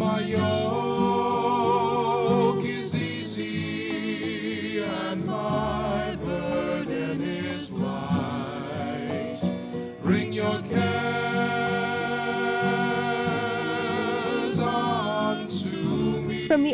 my yoke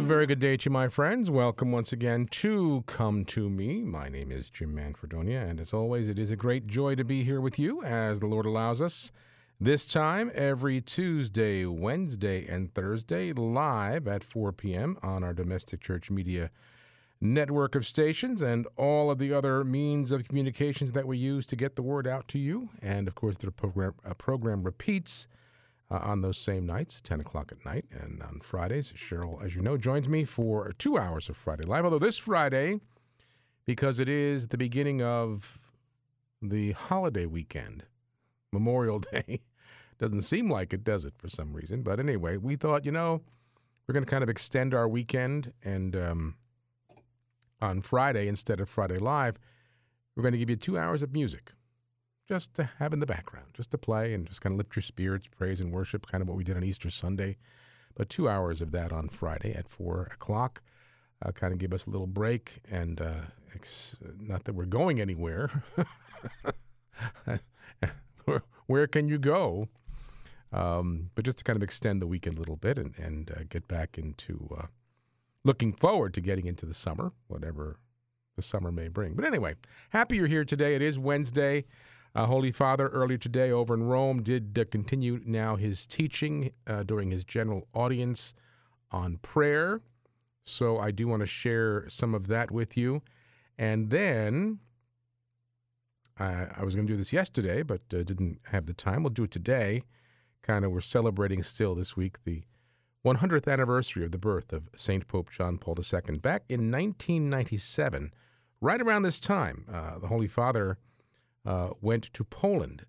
A very good day to my friends. Welcome once again to Come to Me. My name is Jim Manfredonia, and as always, it is a great joy to be here with you as the Lord allows us. This time, every Tuesday, Wednesday, and Thursday, live at 4 p.m. on our domestic church media network of stations and all of the other means of communications that we use to get the word out to you. And of course, the program, uh, program repeats uh, on those same nights, 10 o'clock at night. And on Fridays, Cheryl, as you know, joins me for two hours of Friday Live. Although this Friday, because it is the beginning of the holiday weekend, Memorial Day, doesn't seem like it, does it, for some reason? But anyway, we thought, you know, we're going to kind of extend our weekend. And um, on Friday, instead of Friday Live, we're going to give you two hours of music just to have in the background, just to play and just kind of lift your spirits, praise and worship, kind of what we did on Easter Sunday. But two hours of that on Friday at four o'clock, uh, kind of give us a little break. And uh, ex- not that we're going anywhere. where, where can you go? Um, but just to kind of extend the weekend a little bit and, and uh, get back into uh, looking forward to getting into the summer, whatever the summer may bring. But anyway, happy you're here today. It is Wednesday. Uh, Holy Father, earlier today over in Rome, did uh, continue now his teaching uh, during his general audience on prayer. So I do want to share some of that with you. And then I, was going to do this yesterday, but uh, didn't have the time. We'll do it today. Kind of, we're celebrating still this week the 100th anniversary of the birth of St. Pope John Paul II. Back in 1997, right around this time, uh, the Holy Father uh, went to Poland.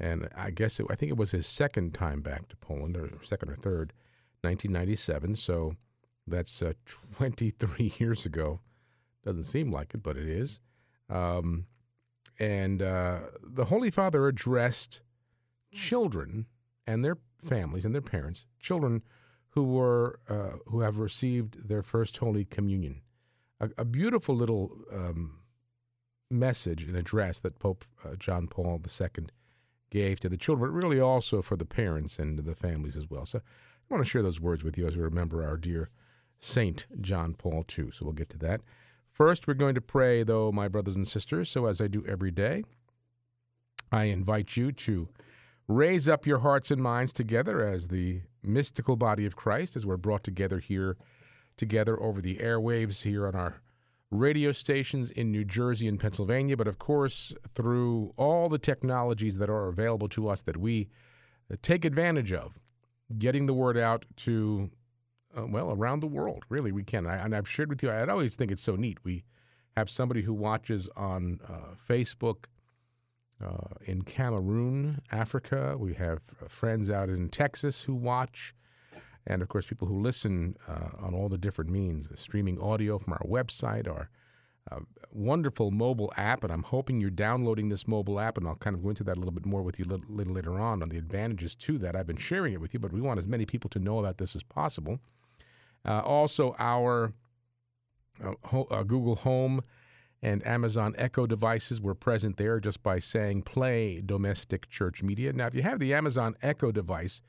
And I guess it, I think it was his second time back to Poland, or second or third, 1997. So that's uh, 23 years ago. Doesn't seem like it, but it is. Um, and uh, the Holy Father addressed children and their families and their parents, children who were uh, who have received their first Holy Communion. A, beautiful little um, message and address that Pope uh, John Paul II gave to the children, but really also for the parents and the families as well. So I want to share those words with you as we remember our dear Saint John Paul II. So we'll get to that. First, we're going to pray, though, my brothers and sisters. So as I do every day, I invite you to raise up your hearts and minds together as the mystical body of Christ, as we're brought together here, together over the airwaves here on our radio stations in New Jersey and Pennsylvania, but of course through all the technologies that are available to us that we uh, take advantage of, getting the word out to, uh, well, around the world. Really, we can. I, and I've shared with you, I always think it's so neat. We have somebody who watches on uh, Facebook uh, in Cameroon, Africa. We have uh, friends out in Texas who watch. And of course, people who listen uh, on all the different means, uh, streaming audio from our website, our uh, wonderful mobile app. And I'm hoping you're downloading this mobile app, and I'll kind of go into that a little bit more with you a little, little later on on the advantages to that. I've been sharing it with you, but we want as many people to know about this as possible. Uh, also, our uh, ho- uh, Google Home and Amazon Echo devices were present there just by saying play domestic church media. Now, if you have the Amazon Echo device,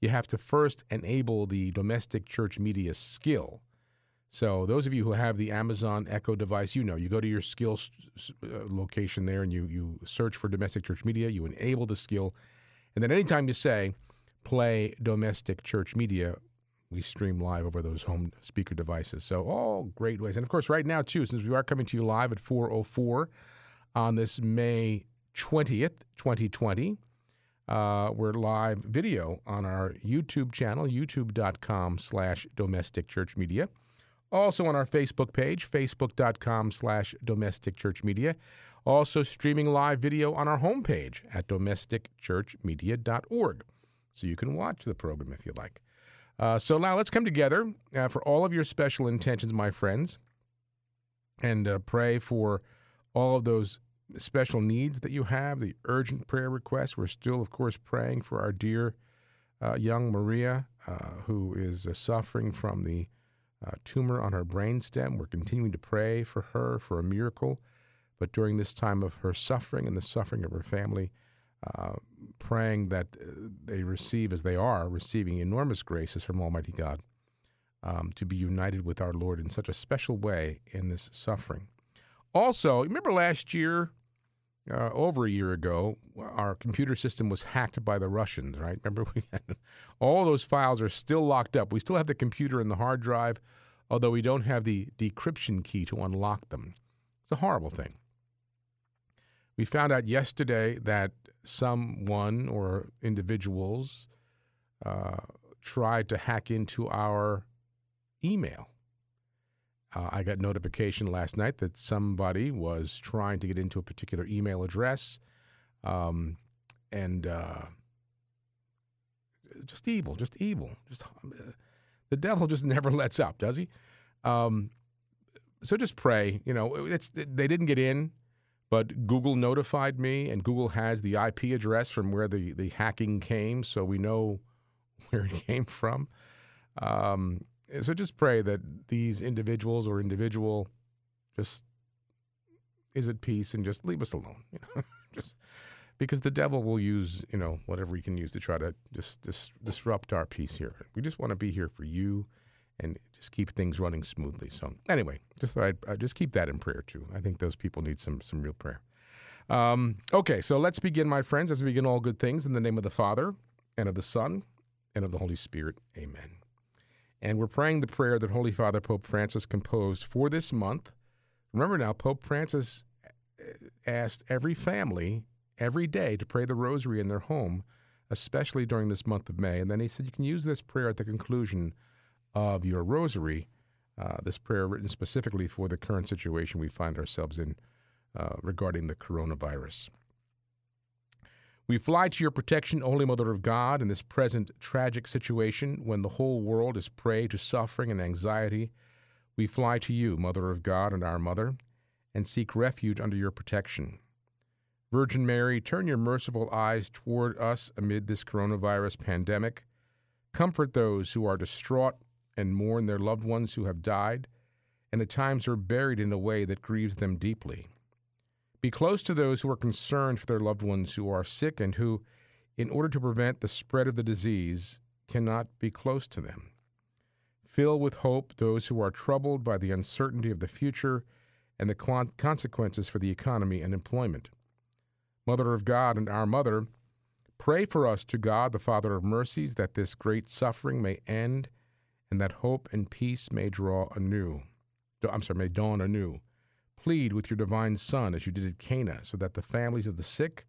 you have to first enable the domestic church media skill. So, those of you who have the Amazon Echo device, you know, you go to your skills uh, location there and you, you search for domestic church media, you enable the skill, and then anytime you say play domestic church media, we stream live over those home speaker devices. So, all great ways. And of course, right now, too, since we are coming to you live at 404 on this May 20th, 2020, uh, we're live video on our YouTube channel, youtube.com slash domestic church media. Also on our Facebook page, facebook.com slash domestic church media. Also streaming live video on our homepage at domesticchurchmedia.org. So you can watch the program if you like. Uh, so now let's come together uh, for all of your special intentions, my friends, and uh, pray for all of those special needs that you have, the urgent prayer requests. We're still, of course, praying for our dear uh, young Maria, uh, who is uh, suffering from the uh, tumor on her brainstem. We're continuing to pray for her for a miracle. But during this time of her suffering and the suffering of her family, uh, praying that uh, they receive, as they are, receiving enormous graces from Almighty God um, to be united with our Lord in such a special way in this suffering. Also, remember last year, uh, over a year ago, our computer system was hacked by the Russians, right? Remember, we had, all those files are still locked up. We still have the computer and the hard drive, although we don't have the decryption key to unlock them. It's a horrible thing. We found out yesterday that someone or individuals uh, tried to hack into our email. Uh, I got notification last night that somebody was trying to get into a particular email address, um, and uh, just evil, just evil, just uh, the devil just never lets up, does he? Um, so just pray. You know, they didn't get in, but Google notified me, and Google has the IP address from where the the hacking came, so we know where it came from. Um, so just pray that these individuals or individual just is at peace and just leave us alone. You know, just because the devil will use you know whatever he can use to try to just, just disrupt our peace here. We just want to be here for you and just keep things running smoothly. So anyway, just I'd, uh, just keep that in prayer too. I think those people need some some real prayer. Um, okay, so let's begin, my friends, as we begin all good things in the name of the Father and of the Son and of the Holy Spirit. Amen. And we're praying the prayer that Holy Father Pope Francis composed for this month. Remember now, Pope Francis asked every family every day to pray the rosary in their home, especially during this month of May. And then he said you can use this prayer at the conclusion of your rosary, uh, this prayer written specifically for the current situation we find ourselves in uh, regarding the coronavirus. We fly to your protection, Holy Mother of God, in this present tragic situation when the whole world is prey to suffering and anxiety. We fly to you, Mother of God and our Mother, and seek refuge under your protection. Virgin Mary, turn your merciful eyes toward us amid this coronavirus pandemic. Comfort those who are distraught and mourn their loved ones who have died, and at times are buried in a way that grieves them deeply. Be close to those who are concerned for their loved ones who are sick and who, in order to prevent the spread of the disease, cannot be close to them. Fill with hope those who are troubled by the uncertainty of the future and the consequences for the economy and employment. Mother of God and our Mother, pray for us to God, the Father of mercies, that this great suffering may end and that hope and peace may draw anew. I'm sorry, may dawn anew Plead with your divine Son as you did at Cana, so that the families of the sick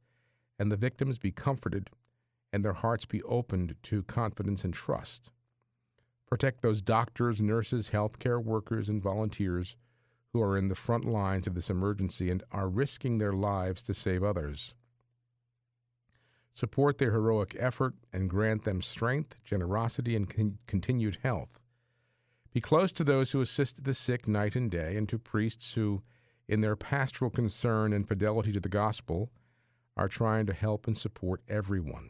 and the victims be comforted and their hearts be opened to confidence and trust. Protect those doctors, nurses, healthcare workers, and volunteers who are in the front lines of this emergency and are risking their lives to save others. Support their heroic effort and grant them strength, generosity, and con- continued health. Be close to those who assist the sick night and day and to priests who in their pastoral concern and fidelity to the gospel, are trying to help and support everyone.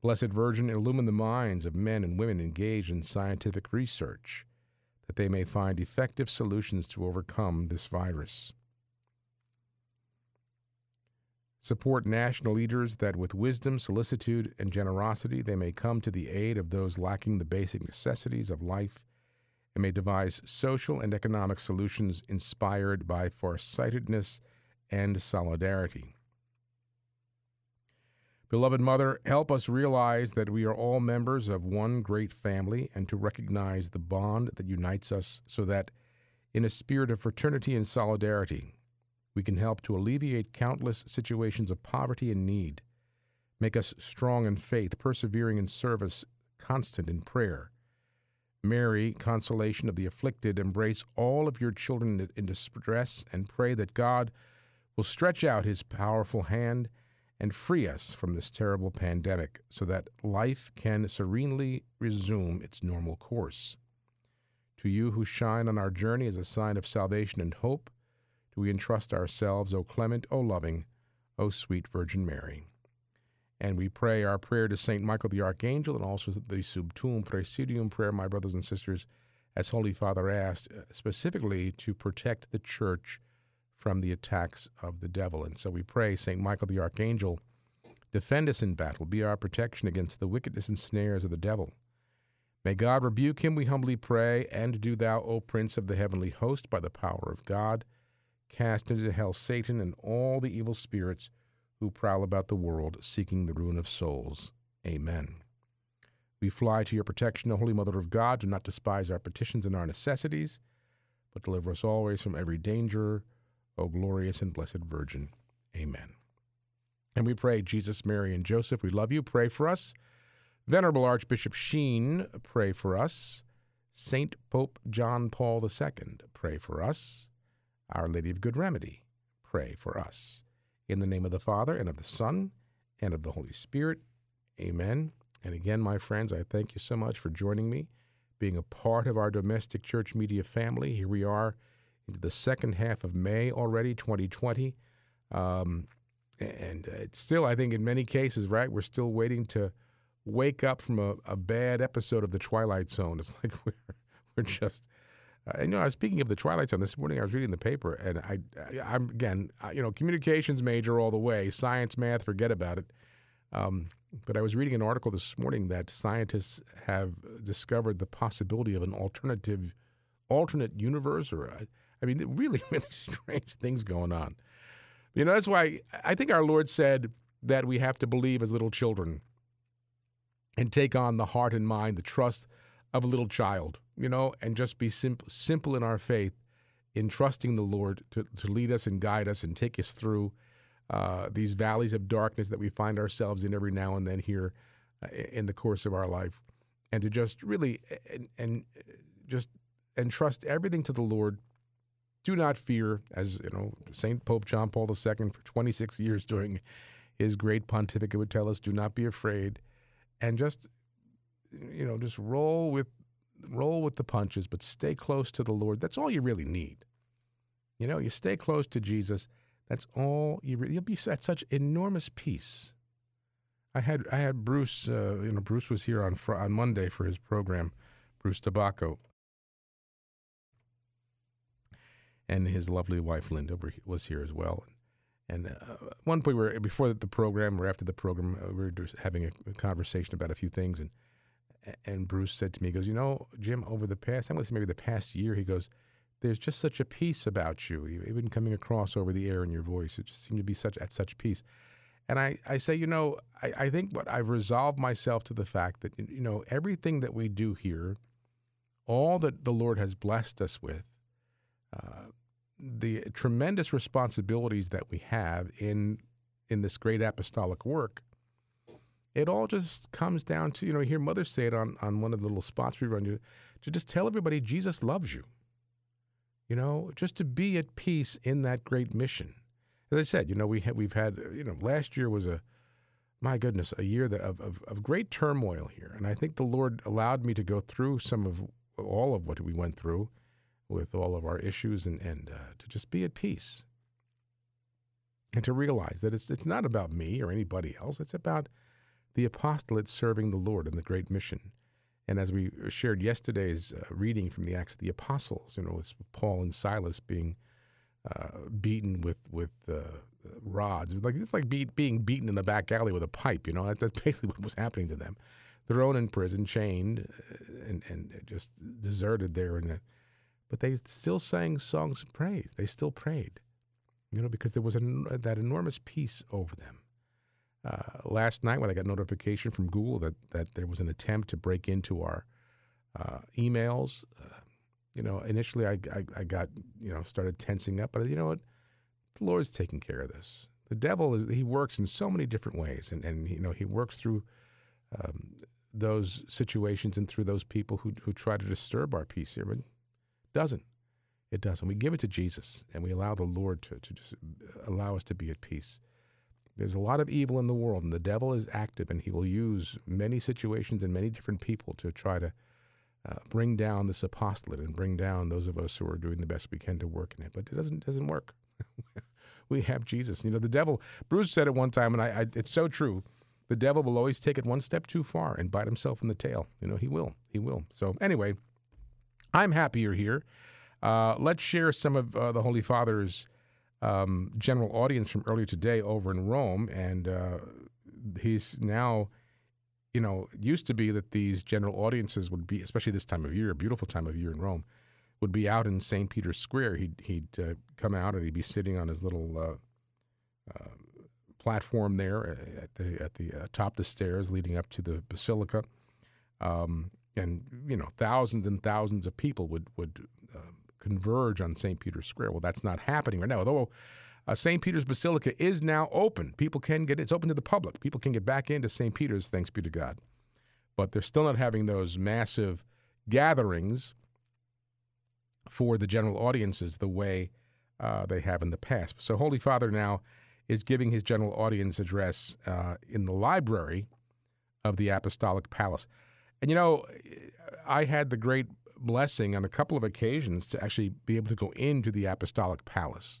Blessed Virgin, illumine the minds of men and women engaged in scientific research, that they may find effective solutions to overcome this virus. Support national leaders that with wisdom, solicitude, and generosity they may come to the aid of those lacking the basic necessities of life and may devise social and economic solutions inspired by farsightedness and solidarity. Beloved Mother, help us realize that we are all members of one great family and to recognize the bond that unites us so that, in a spirit of fraternity and solidarity, we can help to alleviate countless situations of poverty and need, make us strong in faith, persevering in service, constant in prayer, Mary, consolation of the afflicted, embrace all of your children in distress and pray that God will stretch out his powerful hand and free us from this terrible pandemic so that life can serenely resume its normal course. To you who shine on our journey as a sign of salvation and hope, do we entrust ourselves, O clement, O loving, O sweet Virgin Mary. And we pray our prayer to St. Michael the Archangel and also the Sub Tuum Praesidium prayer, my brothers and sisters, as Holy Father asked, uh, specifically to protect the church from the attacks of the devil. And so we pray, St. Michael the Archangel, defend us in battle, be our protection against the wickedness and snares of the devil. May God rebuke him, we humbly pray, and do thou, O Prince of the heavenly host, by the power of God, cast into hell Satan and all the evil spirits who prowl about the world seeking the ruin of souls. Amen. We fly to your protection, O Holy Mother of God. Do not despise our petitions and our necessities, but deliver us always from every danger, O glorious and blessed Virgin. Amen. And we pray, Jesus, Mary, and Joseph, we love you. Pray for us. Venerable Archbishop Sheen, pray for us. Saint Pope John Paul II, pray for us. Our Lady of Good Remedy, pray for us. In the name of the Father, and of the Son, and of the Holy Spirit. Amen. And again, my friends, I thank you so much for joining me, being a part of our domestic church media family. Here we are into the second half of May already, 2020. Um, and it's still, I think, in many cases, right, we're still waiting to wake up from a, a bad episode of The Twilight Zone. It's like we're, we're just uh, and, you know, I was speaking of the Twilight Zone this morning. I was reading the paper, and I, I am again, I, you know, communications major all the way. Science, math, forget about it. Um, but I was reading an article this morning that scientists have discovered the possibility of an alternative, alternate universe, or I, I mean, really, really strange things going on. You know, that's why I think our Lord said that we have to believe as little children and take on the heart and mind, the trust of a little child, you know, and just be simple, simple in our faith, in trusting the Lord to, to lead us and guide us and take us through uh, these valleys of darkness that we find ourselves in every now and then here uh, in the course of our life, and to just really and, and just entrust everything to the Lord. Do not fear, as you know, Saint Pope John Paul II for 26 years during his great pontificate would tell us, do not be afraid, and just you know, just roll with roll with the punches, but stay close to the Lord. That's all you really need. You know, you stay close to Jesus. That's all you. Really, you'll be at such enormous peace. I had I had Bruce. Uh, you know, Bruce was here on fr- on Monday for his program, Bruce Tobacco, and his lovely wife Linda was here as well. And uh, one point, we were before the program or after the program, uh, we were just having a, a conversation about a few things, and and Bruce said to me, he goes, you know, Jim, over the past, I'm going to say maybe the past year, he goes, there's just such a peace about you, even coming across over the air in your voice. It just seemed to be such at such peace. And I, I say, you know, I, I think what I've resolved myself to the fact that, you know, everything that we do here, all that the Lord has blessed us with, uh, the tremendous responsibilities that we have in in this great apostolic work, it all just comes down to, you know, hear Mother say it on, on one of the little spots we run to, to just tell everybody Jesus loves you. You know, just to be at peace in that great mission. As I said, you know, we have, we've had, you know, last year was a, my goodness, a year that, of, of, of great turmoil here. And I think the Lord allowed me to go through some of all of what we went through with all of our issues and, and uh, to just be at peace. And to realize that it's, it's not about me or anybody else. It's about the apostolate serving the Lord in the great mission. And as we shared yesterday's uh, reading from the Acts of the Apostles, you know, with Paul and Silas being uh, beaten with with uh, rods, like it's like be, being beaten in the back alley with a pipe. You know, that, that's basically what was happening to them. They're thrown in prison, chained, uh, and and just deserted there. And but they still sang songs of praise. They still prayed, you know, because there was that enormous peace over them. Uh, last night, when I got notification from Google that that there was an attempt to break into our uh, emails, uh, you know, initially I, I, I got you know started tensing up, but you know what, the Lord's taking care of this. The devil is he works in so many different ways, and and you know he works through um, those situations and through those people who, who try to disturb our peace here, but it doesn't. It doesn't. We give it to Jesus and we allow the Lord to, to just allow us to be at peace. There's a lot of evil in the world, and the devil is active, and he will use many situations and many different people to try to uh, bring down this apostolate and bring down those of us who are doing the best we can to work in it. But it doesn't doesn't work. we have Jesus. You know, the devil. Bruce said it one time, and I, I, it's so true. The devil will always take it one step too far and bite himself in the tail. You know, he will. He will. So anyway, I'm happy you're here. Uh, let's share some of uh, the Holy Father's um, general audience from earlier today over in Rome, and uh, he's now, you know, used to be that these general audiences would be, especially this time of year, a beautiful time of year in Rome, would be out in St. Peter's Square. He'd he'd uh, come out and he'd be sitting on his little uh, uh, platform there at the at the uh, top of the stairs leading up to the basilica, um, and you know, thousands and thousands of people would would converge on St. Peter's Square. Well, that's not happening right now. Although uh, St. Peter's Basilica is now open, people can get it's open to the public. People can get back into St. Peter's, thanks be to God. But they're still not having those massive gatherings for the general audiences the way uh, they have in the past. So Holy Father now is giving his general audience address uh, in the library of the Apostolic Palace. And you know, I had the great blessing on a couple of occasions to actually be able to go into the Apostolic Palace.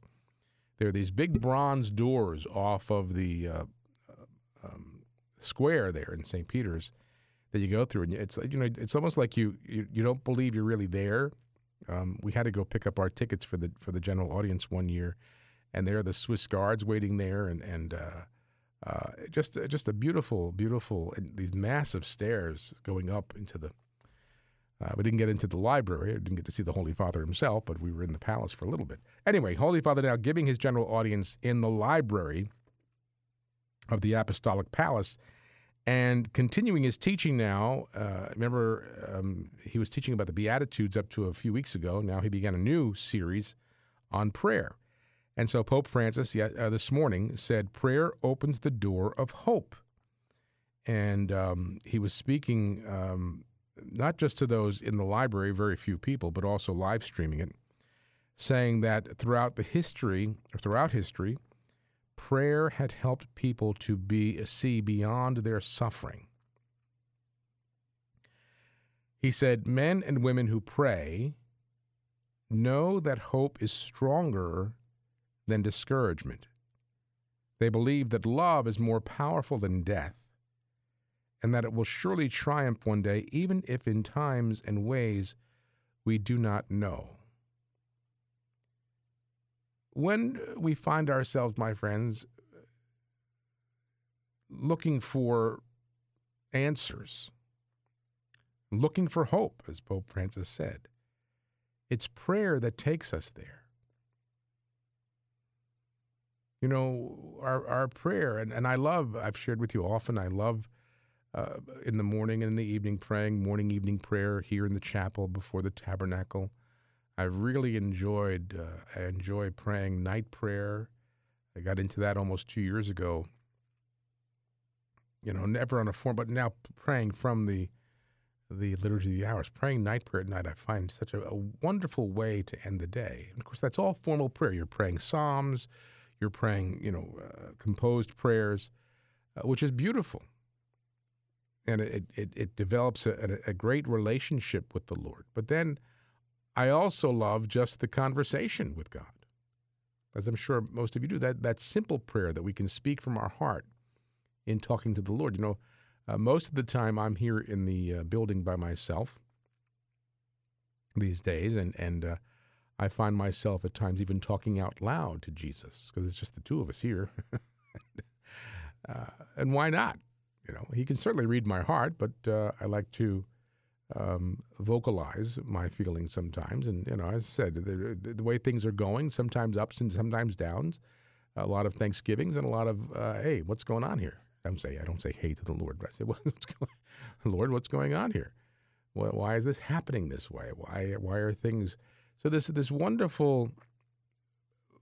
There are these big bronze doors off of the uh, um, square there in St. Peter's that you go through, and it's you know it's almost like you you, you don't believe you're really there. Um, we had to go pick up our tickets for the for the general audience one year, and there are the Swiss guards waiting there, and and uh, uh, just just a beautiful beautiful these massive stairs going up into the uh, we didn't get into the library. I didn't get to see the Holy Father himself, but we were in the palace for a little bit. Anyway, Holy Father now giving his general audience in the library of the Apostolic Palace and continuing his teaching now. Uh, remember, um, he was teaching about the Beatitudes up to a few weeks ago. Now he began a new series on prayer. And so Pope Francis uh, this morning said, Prayer opens the door of hope. And um, he was speaking um, not just to those in the library, very few people, but also live streaming it, saying that throughout the history, or throughout history, prayer had helped people to be see beyond their suffering. He said, Men and women who pray know that hope is stronger than discouragement. They believe that love is more powerful than death and that it will surely triumph one day, even if in times and ways we do not know. When we find ourselves, my friends, looking for answers, looking for hope, as Pope Francis said, it's prayer that takes us there. You know, our, our prayer, and, and I love, I've shared with you often, I love uh, in the morning and in the evening praying morning evening prayer here in the chapel before the tabernacle. I've really enjoyed uh, I enjoy praying night prayer. I got into that almost two years ago. You know, never on a form, but now praying from the the liturgy of the hours, praying night prayer at night, I find such a, a wonderful way to end the day. And of course, that's all formal prayer. You're praying psalms, you're praying, you know, uh, composed prayers, uh, which is beautiful and it, it, it develops a, a, great relationship with the Lord. But then I also love just the conversation with God, as I'm sure most of you do. That that simple prayer that we can speak from our heart in talking to the Lord. You know, uh, most of the time I'm here in the uh, building by myself these days, and and uh, I find myself at times even talking out loud to Jesus because it's just the two of us here. Uh, and why not? You know, he can certainly read my heart, but uh, I like to um, vocalize my feelings sometimes. And you know, as I said, the, the, way things are going, sometimes ups and sometimes downs. A lot of thanksgivings and a lot of uh, hey, what's going on here? I don't say I don't say hey to the Lord, but I say, what's going, Lord, what's going on here? Why, why is this happening this way? Why why are things so? This this wonderful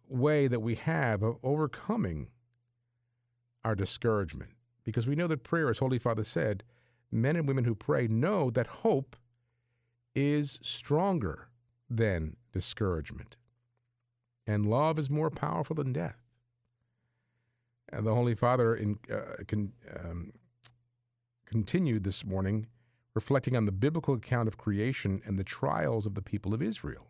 way that we have of overcoming our discouragement because we know that prayer, as Holy Father said, men and women who pray know that hope is stronger than discouragement, and love is more powerful than death. And the Holy Father in, uh, con, um, continued this morning reflecting on the biblical account of creation and the trials of the people of Israel.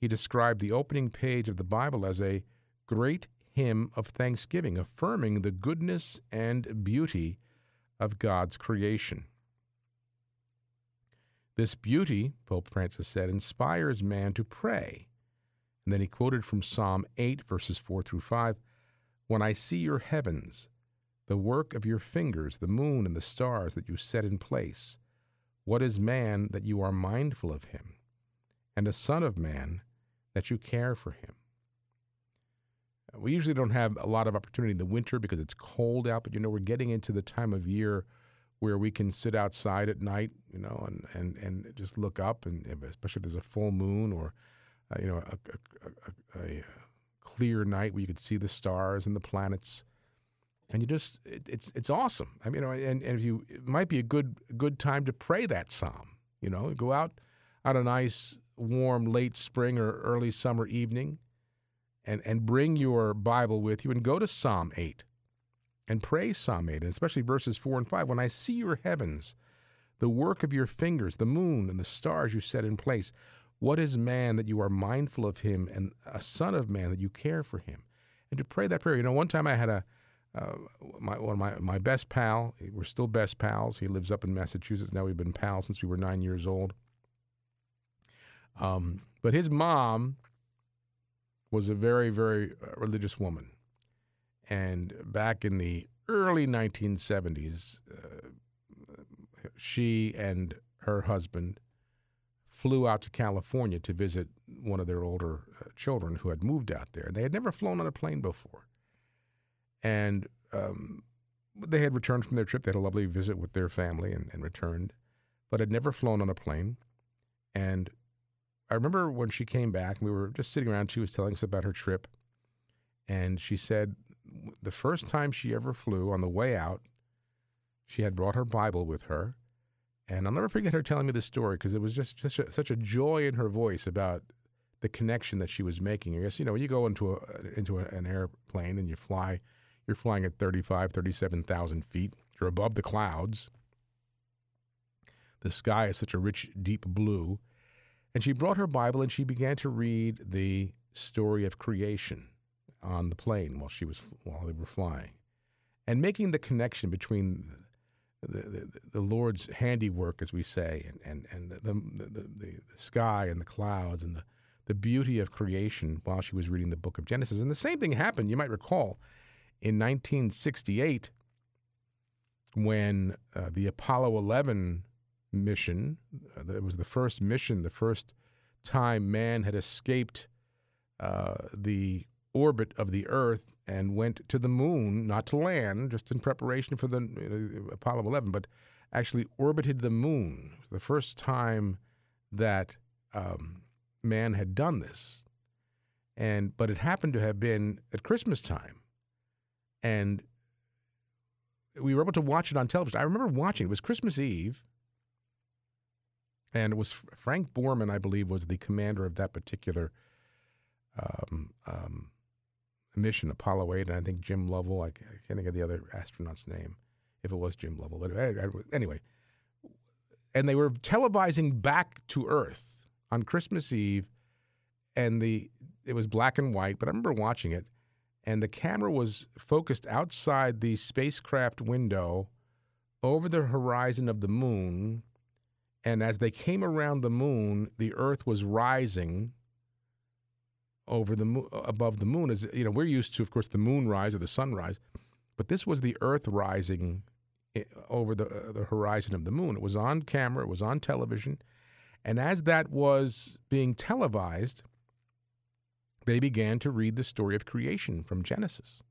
He described the opening page of the Bible as a great hymn of thanksgiving, affirming the goodness and beauty of God's creation. This beauty, Pope Francis said, inspires man to pray. And then he quoted from Psalm 8, verses 4 through 5 When I see your heavens, the work of your fingers, the moon and the stars that you set in place, what is man that you are mindful of him, and a son of man that you care for him? We usually don't have a lot of opportunity in the winter because it's cold out, but you know, we're getting into the time of year where we can sit outside at night, you know, and, and, and just look up, and especially if there's a full moon or, uh, you know, a, a, a, a, clear night where you could see the stars and the planets, and you just it, it's it's awesome. I mean, you know, and, and if you it might be a good good time to pray that psalm. You know, go out on a nice warm late spring or early summer evening, and and bring your Bible with you and go to Psalm eight and pray Psalm 8, and especially verses 4 and 5. When I see your heavens, the work of your fingers, the moon and the stars you set in place, what is man that you are mindful of him, and a son of man that you care for him? And to pray that prayer. You know, one time I had a uh, my one of my my best pal. We're still best pals. He lives up in Massachusetts now. We've been pals since we were nine years old. Um, but his mom was a very very uh, religious woman, and back in the early 1970s, uh, she and her husband flew out to California to visit one of their older uh, children who had moved out there. They had never flown on a plane before. And um, they had returned from their trip. They had a lovely visit with their family and, and returned, but had never flown on a plane. And I remember when she came back, we were just sitting around. She was telling us about her trip. And she said the first time she ever flew on the way out, she had brought her Bible with her. And I'll never forget her telling me this story because it was just such a, such a joy in her voice about the connection that she was making. I guess, you know, when you go into, a, into a, an airplane and you fly, you're flying at 35, 37,000 feet. You're above the clouds. The sky is such a rich, deep blue. And she brought her Bible and she began to read the story of creation on the plane while she was while they were flying, and making the connection between the, the, the Lord's handiwork, as we say, and and and the the, the sky and the clouds and the the beauty of creation while she was reading the book of Genesis. And the same thing happened, you might recall, in 1968 when uh, the Apollo 11 mission, uh, it was the first mission, the first time man had escaped uh, the orbit of the Earth and went to the moon, not to land, just in preparation for the uh, Apollo 11, but actually orbited the moon. It was the first time that um, man had done this. And but it happened to have been at Christmas time. And we were able to watch it on television. I remember watching. It was Christmas Eve. And it was Frank Borman, I believe, was the commander of that particular um, um, mission, Apollo 8, and I think Jim Lovell, I can't think of the other astronaut's name, if it was Jim Lovell. But anyway, and they were televising back to Earth on Christmas Eve, and the it was black and white, but I remember watching it, and the camera was focused outside the spacecraft window over the horizon of the moon. And as they came around the moon, the Earth was rising over the moon, above the moon. As you know we're used to of course the moonrise or the sunrise but this was the earth rising eh, over the uh, the horizon of the moon. It was on camera it was on television and as that was being televised they began to read the story of creation from Genesis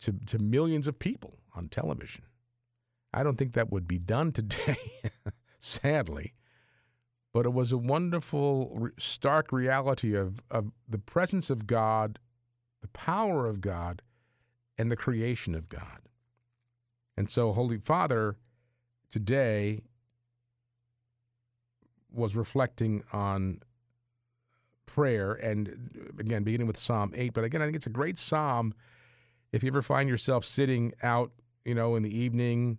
to to millions of people on television. I don't think that would be done today sadly but it was a wonderful, stark reality of, of the presence of God, the power of God, and the creation of God. And so, Holy Father today was reflecting on prayer and again beginning with Psalm 8 but again I think it's a great psalm if you ever find yourself sitting out you know in the evening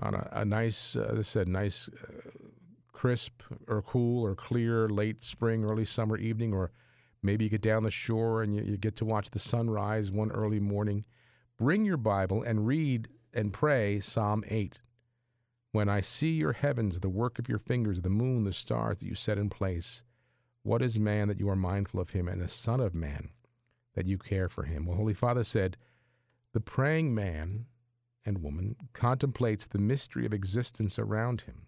on a, a nice uh, I said nice uh, crisp or cool or clear late spring early summer evening or maybe you get down the shore and you, you get to watch the sunrise one early morning bring your Bible and read and pray Psalm 8 when I see your heavens, the work of your fingers, the moon, the stars that you set in place, what is man that you are mindful of him, and the Son of Man that you care for him? Well, Holy Father said, The praying man and woman contemplates the mystery of existence around him,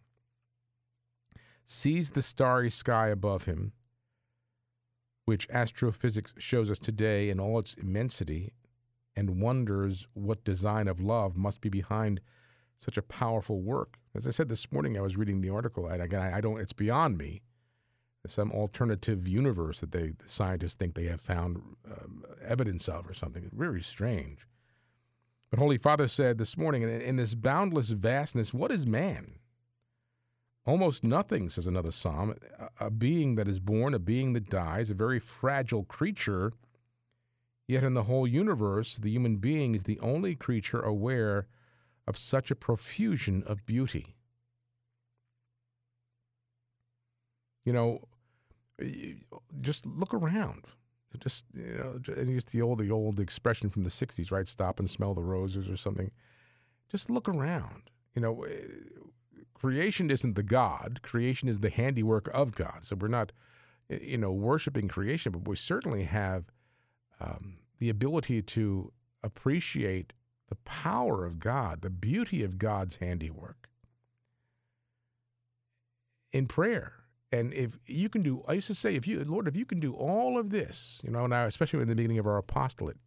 sees the starry sky above him, which astrophysics shows us today in all its immensity, and wonders what design of love must be behind such a powerful work. As I said this morning, I was reading the article, and again, I don't. It's beyond me. Some alternative universe that they the scientists think they have found um, evidence of, or something. It's very strange. But Holy Father said this morning, in, in this boundless vastness, what is man? Almost nothing, says another psalm. A, a being that is born, a being that dies, a very fragile creature. Yet in the whole universe, the human being is the only creature aware of such a profusion of beauty. You know, just look around. Just you know, and use the old the old expression from the '60s, right? Stop and smell the roses, or something. Just look around. You know, creation isn't the God. Creation is the handiwork of God. So we're not, you know, worshiping creation, but we certainly have um, the ability to appreciate the power of God, the beauty of God's handiwork in prayer. And if you can do, I used to say, if you, Lord, if you can do all of this, you know, now, especially in the beginning of our apostolate,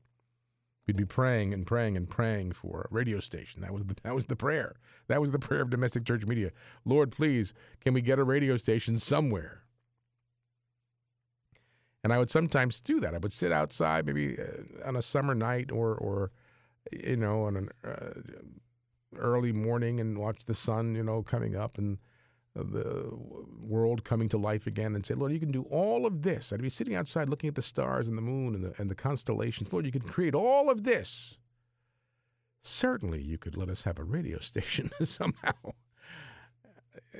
we'd be praying and praying and praying for a radio station. That was the, that was the prayer. That was the prayer of domestic church media. Lord, please, can we get a radio station somewhere? And I would sometimes do that. I would sit outside, maybe uh, on a summer night or, or you know, on an uh, early morning and watch the sun, you know, coming up and the world coming to life again and say, Lord, you can do all of this. I'd be sitting outside looking at the stars and the moon and the, and the constellations. Lord, you can create all of this. Certainly, you could let us have a radio station somehow.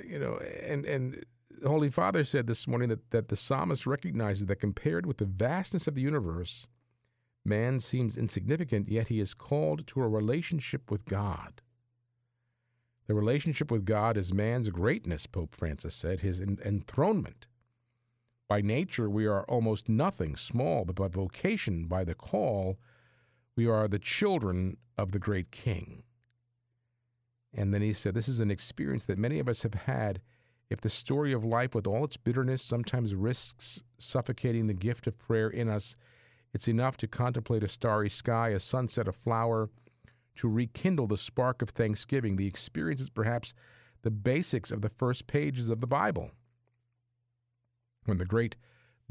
You know, and, and the Holy Father said this morning that, that the psalmist recognizes that compared with the vastness of the universe, man seems insignificant, yet he is called to a relationship with God. The relationship with God is man's greatness, Pope Francis said, his enthronement. By nature, we are almost nothing, small, but by vocation, by the call, we are the children of the great King. And then he said, This is an experience that many of us have had. If the story of life, with all its bitterness, sometimes risks suffocating the gift of prayer in us, it's enough to contemplate a starry sky, a sunset, a flower, to rekindle the spark of thanksgiving. The experience is perhaps the basics of the first pages of the Bible. When the great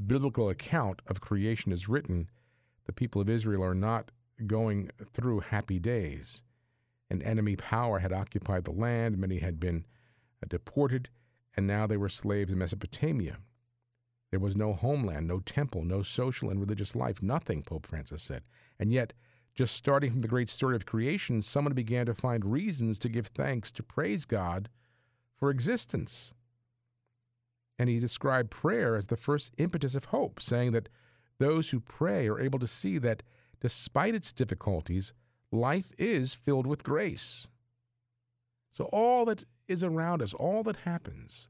biblical account of creation is written, the people of Israel are not going through happy days. An enemy power had occupied the land, many had been uh, deported, and now they were slaves in Mesopotamia. There was no homeland, no temple, no social and religious life, nothing, Pope Francis said. And yet, just starting from the great story of creation, someone began to find reasons to give thanks, to praise God for existence. And he described prayer as the first impetus of hope, saying that those who pray are able to see that despite its difficulties, life is filled with grace. So, all that is around us, all that happens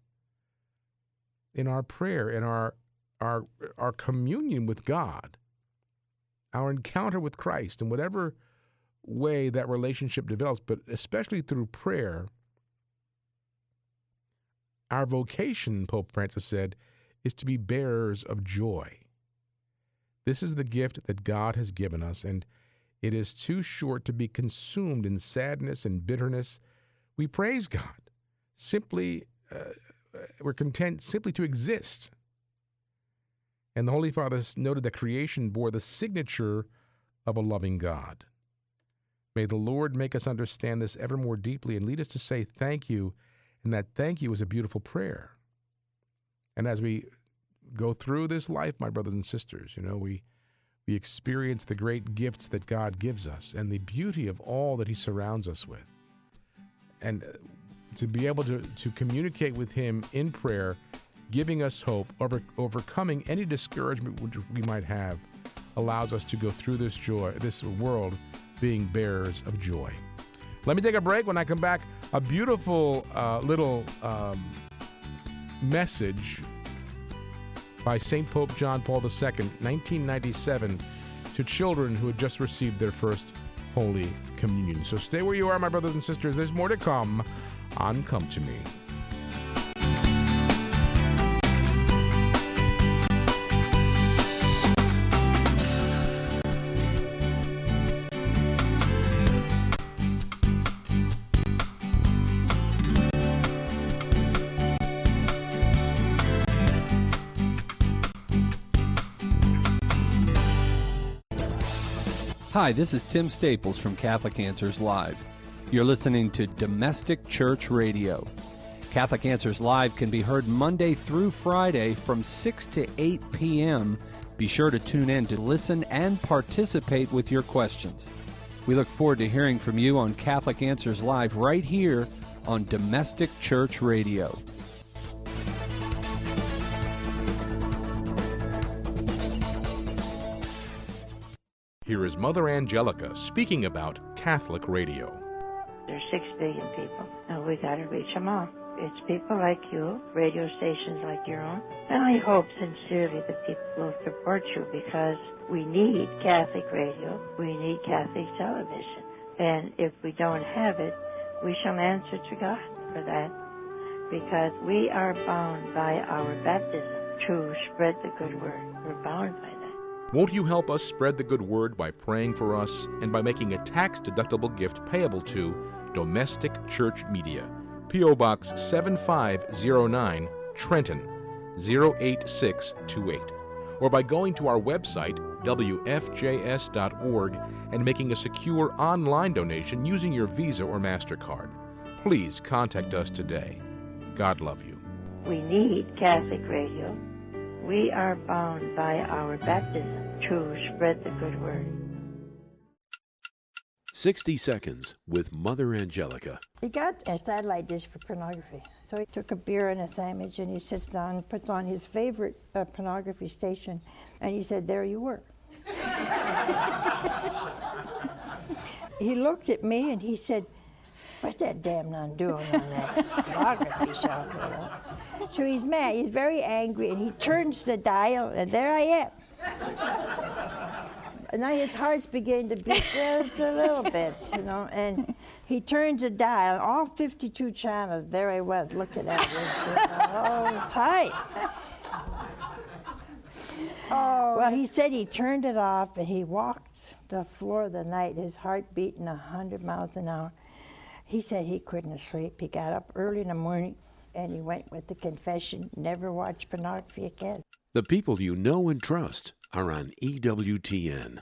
in our prayer, in our, our, our communion with God, our encounter with Christ in whatever way that relationship develops, but especially through prayer, our vocation, Pope Francis said, is to be bearers of joy. This is the gift that God has given us, and it is too short to be consumed in sadness and bitterness. We praise God. Simply, uh, we're content simply to exist. And the Holy Father noted that creation bore the signature of a loving God. May the Lord make us understand this ever more deeply and lead us to say thank you, and that thank you is a beautiful prayer. And as we go through this life, my brothers and sisters, you know, we we experience the great gifts that God gives us and the beauty of all that He surrounds us with. And to be able to, to communicate with Him in prayer, giving us hope, over, overcoming any discouragement which we might have, allows us to go through this joy, this world, being bearers of joy. Let me take a break. When I come back, a beautiful uh, little um, message by St. Pope John Paul II, 1997, to children who had just received their first Holy Communion. So stay where you are, my brothers and sisters. There's more to come on Come to Me. Hi, this is Tim Staples from Catholic Answers Live. You're listening to Domestic Church Radio. Catholic Answers Live can be heard Monday through Friday from 6 to 8 p.m. Be sure to tune in to listen and participate with your questions. We look forward to hearing from you on Catholic Answers Live right here on Domestic Church Radio. Here is Mother Angelica speaking about Catholic radio. There's six billion people, and we got to reach them all. It's people like you, radio stations like your own, and I hope sincerely that people will support you because we need Catholic radio, we need Catholic television, and if we don't have it, we shall answer to God for that because we are bound by our baptism to spread the good word. We're bound. Won't you help us spread the good word by praying for us and by making a tax deductible gift payable to Domestic Church Media, P.O. Box 7509, Trenton 08628, or by going to our website, WFJS.org, and making a secure online donation using your Visa or MasterCard. Please contact us today. God love you. We need Catholic radio. We are bound by our baptism to spread the good word. 60 Seconds with Mother Angelica. He got a satellite dish for pornography. So he took a beer and a sandwich and he sits down and puts on his favorite uh, pornography station and he said, There you were. he looked at me and he said, What's that damn nun doing on that pornography show? You know? So he's mad, he's very angry, and he turns the dial, and there I am. And now his heart's beginning to beat just a little bit, you know. And he turns the dial, all 52 channels. There I was, looking at it, oh, tight. Oh. Well, he said he turned it off, and he walked the floor of the night, his heart beating 100 miles an hour. He said he couldn't sleep. He got up early in the morning, and he went with the confession, never watch pornography again. The people you know and trust are on EWTN.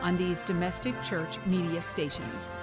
on these domestic church media stations.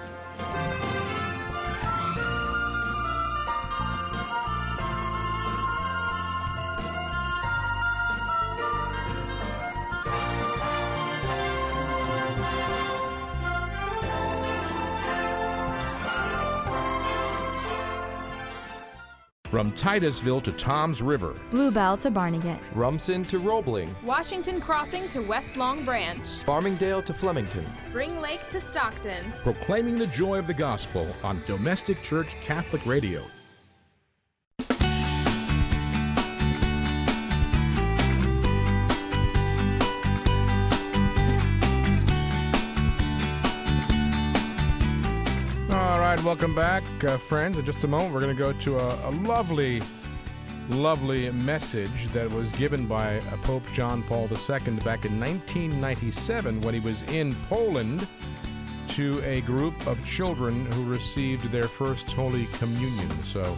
From Titusville to Toms River, Blue Bell to Barnegat. Rumson to Roebling, Washington Crossing to West Long Branch, Farmingdale to Flemington. Spring Lake to Stockton. proclaiming the joy of the gospel on Domestic Church Catholic Radio. Welcome back, uh, friends. In just a moment, we're going to go to a, a lovely, lovely message that was given by uh, Pope John Paul II back in 1997 when he was in Poland to a group of children who received their first Holy Communion. So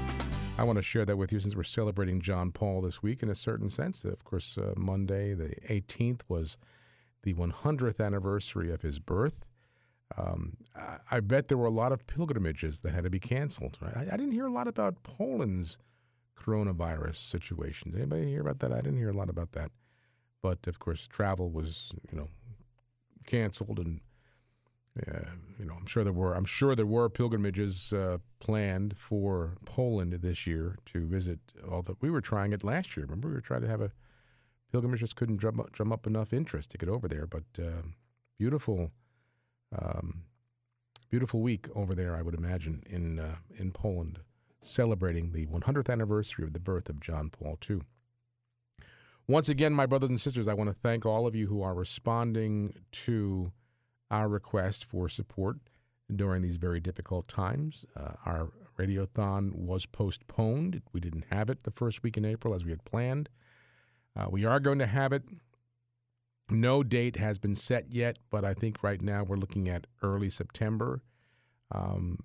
I want to share that with you since we're celebrating John Paul this week in a certain sense. Of course, uh, Monday, the 18th, was the 100th anniversary of his birth. Um, I, I bet there were a lot of pilgrimages that had to be canceled. Right? I, I didn't hear a lot about Poland's coronavirus situation. Did anybody hear about that? I didn't hear a lot about that. But of course, travel was, you know, canceled, and uh, you know, I'm sure there were. I'm sure there were pilgrimages uh, planned for Poland this year to visit. Although we were trying it last year. Remember, we were trying to have a pilgrimage, just couldn't drum up, drum up enough interest to get over there. But uh, beautiful um, beautiful week over there, I would imagine, in uh, in Poland, celebrating the 100th anniversary of the birth of John Paul II. Once again, my brothers and sisters, I want to thank all of you who are responding to our request for support during these very difficult times. Uh, our radiothon was postponed. We didn't have it the first week in April as we had planned. Uh, we are going to have it no date has been set yet, but I think right now we're looking at early September. Um,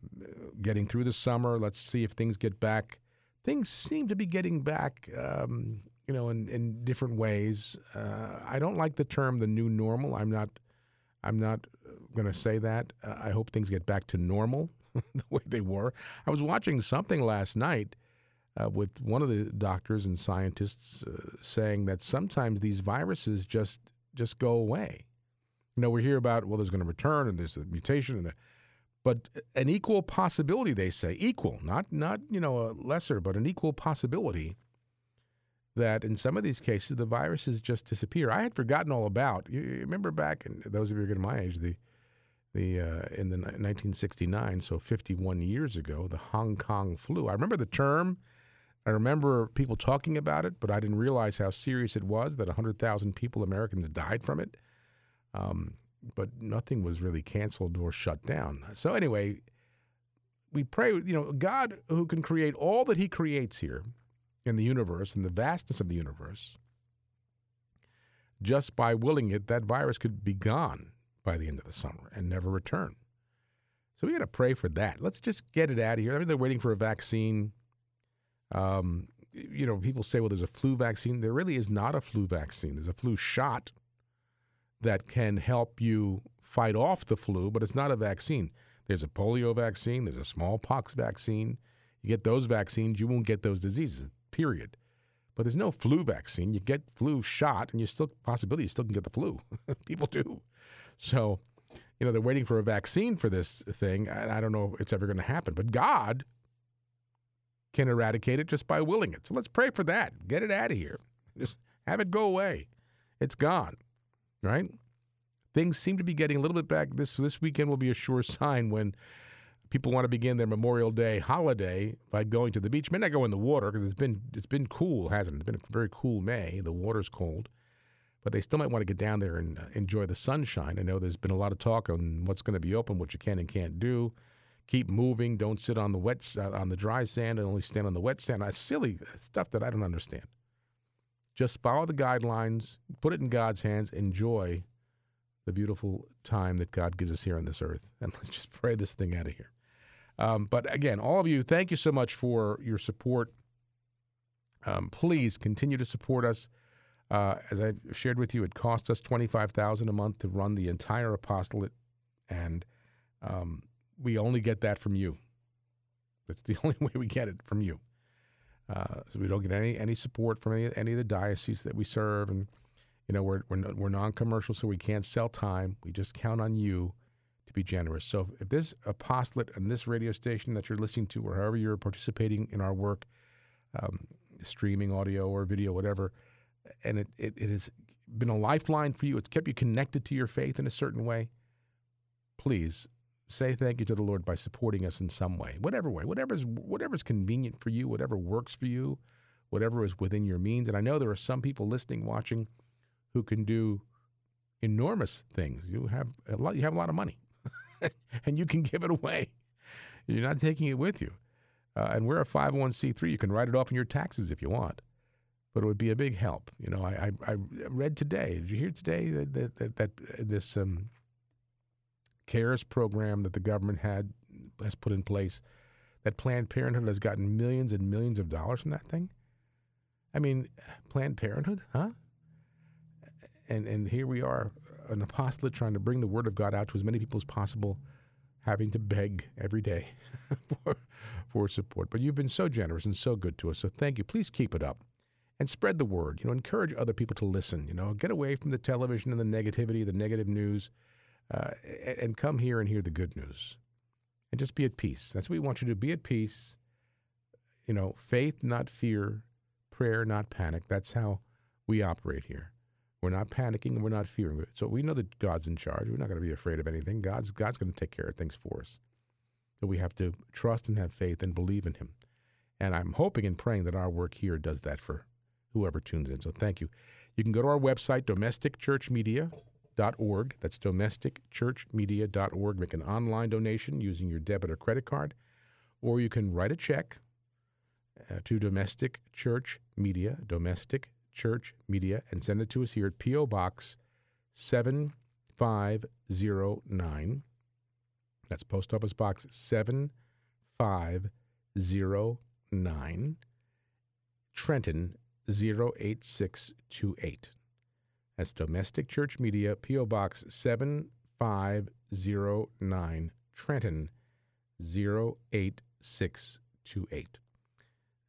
getting through the summer, let's see if things get back. Things seem to be getting back, um, you know, in, in different ways. Uh, I don't like the term "the new normal." I'm not. I'm not going to say that. Uh, I hope things get back to normal the way they were. I was watching something last night uh, with one of the doctors and scientists uh, saying that sometimes these viruses just just go away. You know, we hear about well, there's going to return and there's a mutation, and the, but an equal possibility, they say, equal, not not you know a lesser, but an equal possibility that in some of these cases the viruses just disappear. I had forgotten all about. You, remember back, and those of you who are my age, the the uh, in the 1969, so 51 years ago, the Hong Kong flu. I remember the term. I remember people talking about it, but I didn't realize how serious it was that 100,000 people, Americans, died from it. Um, but nothing was really canceled or shut down. So, anyway, we pray, you know, God who can create all that He creates here in the universe, in the vastness of the universe, just by willing it, that virus could be gone by the end of the summer and never return. So, we got to pray for that. Let's just get it out of here. I mean, they're waiting for a vaccine. Um, you know, people say, well, there's a flu vaccine. There really is not a flu vaccine. There's a flu shot that can help you fight off the flu, but it's not a vaccine. There's a polio vaccine, there's a smallpox vaccine. You get those vaccines, you won't get those diseases, period. But there's no flu vaccine. You get flu shot, and you still possibility you still can get the flu. People do. So, you know, they're waiting for a vaccine for this thing. I don't know if it's ever going to happen. But God can eradicate it just by willing it. So let's pray for that. Get it out of here. Just have it go away. It's gone, right? Things seem to be getting a little bit back. This this weekend will be a sure sign when people want to begin their Memorial Day holiday by going to the beach. May not go in the water because it's been it's been cool, hasn't it? It's been a very cool May. The water's cold, but they still might want to get down there and uh, enjoy the sunshine. I know there's been a lot of talk on what's going to be open, what you can and can't do keep moving. Don't sit on the wet uh, on the dry sand and only stand on the wet sand. That's silly stuff that I don't understand. Just follow the guidelines, put it in God's hands, enjoy the beautiful time that God gives us here on this earth, and let's just pray this thing out of here. Um, but again, all of you, thank you so much for your support. Um, please continue to support us. Uh, as I shared with you, it costs us twenty five thousand a month to run the entire apostolate, and um, we only get that from you. That's the only way we get it from you. Uh, so we don't get any any support from any, any of the dioceses that we serve, and you know we're we're, we're non-commercial, so we can't sell time. We just count on you to be generous. So if this apostolate and this radio station that you're listening to, or however you're participating in our work, um, streaming audio or video, whatever, and it, it, it has been a lifeline for you, it's kept you connected to your faith in a certain way, please say thank you to the Lord by supporting us in some way, whatever way, whatever's whatever's convenient for you, whatever works for you, whatever is within your means. And I know there are some people listening, watching, who can do enormous things. You have a lot. You have a lot of money, and you can give it away. You're not taking it with you. Uh, and we're a 501c3. You can write it off in your taxes if you want, but it would be a big help. You know, I, I, I read today. Did you hear today that that, that, that this um, CARES program that the government had has put in place, that Planned Parenthood has gotten millions and millions of dollars from that thing? I mean, Planned Parenthood, huh? And and here we are, an apostolate trying to bring the word of God out to as many people as possible, having to beg every day for for support. But you've been so generous and so good to us. So thank you. Please keep it up and spread the word. You know, encourage other people to listen. You know, get away from the television and the negativity, the negative news, uh, and come here and hear the good news. And just be at peace. That's what we want you to be at peace. You know, faith, not fear, prayer, not panic. That's how we operate here. We're not panicking and we're not fearing. So we know that God's in charge. We're not going to be afraid of anything. God's God's going to take care of things for us. So we have to trust and have faith and believe in Him. And I'm hoping and praying that our work here does that for whoever tunes in. So thank you. You can go to our website, domesticchurchmedia.org. That's domesticchurchmedia.org. Make an online donation using your debit or credit card, or you can write a check uh, to Domestic Church Media, Domestic Church Media, and send it to us here at P.O. Box 7509. That's Post Office Box 7509, Trenton 08628. That's Domestic Church Media, P.O. Box 7509, Trenton 08628.